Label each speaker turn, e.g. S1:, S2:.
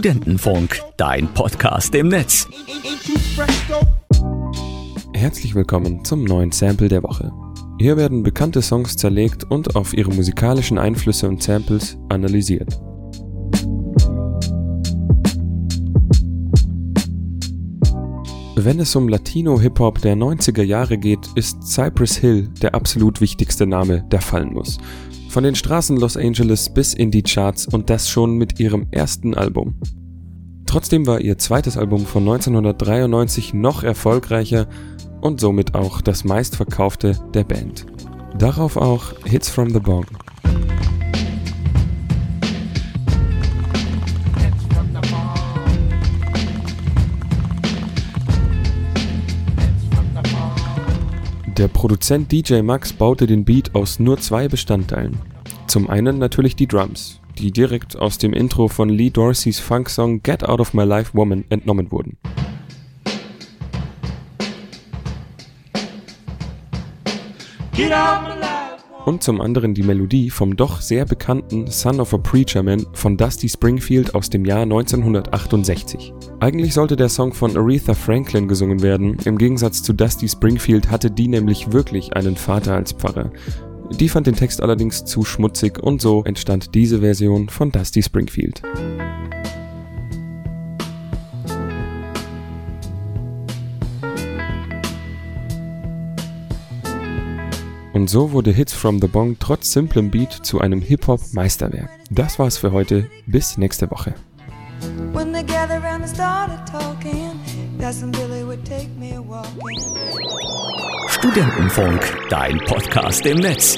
S1: Studentenfunk, dein Podcast im Netz.
S2: Herzlich willkommen zum neuen Sample der Woche. Hier werden bekannte Songs zerlegt und auf ihre musikalischen Einflüsse und Samples analysiert. Wenn es um Latino-Hip-Hop der 90er Jahre geht, ist Cypress Hill der absolut wichtigste Name, der fallen muss. Von den Straßen Los Angeles bis in die Charts und das schon mit ihrem ersten Album. Trotzdem war ihr zweites Album von 1993 noch erfolgreicher und somit auch das meistverkaufte der Band. Darauf auch Hits from the Bong. Der Produzent DJ Max baute den Beat aus nur zwei Bestandteilen. Zum einen natürlich die Drums, die direkt aus dem Intro von Lee Dorseys Funksong Get Out of My Life Woman entnommen wurden. Und zum anderen die Melodie vom doch sehr bekannten Son of a Preacher Man von Dusty Springfield aus dem Jahr 1968. Eigentlich sollte der Song von Aretha Franklin gesungen werden, im Gegensatz zu Dusty Springfield hatte die nämlich wirklich einen Vater als Pfarrer. Die fand den Text allerdings zu schmutzig und so entstand diese Version von Dusty Springfield. Und so wurde Hits from the Bong trotz simplem Beat zu einem Hip-Hop-Meisterwerk. Das war's für heute. Bis nächste Woche. When they gathered around and started talking, Cousin Billy would take me walking.
S1: Studentenfunk, dein Podcast im Netz.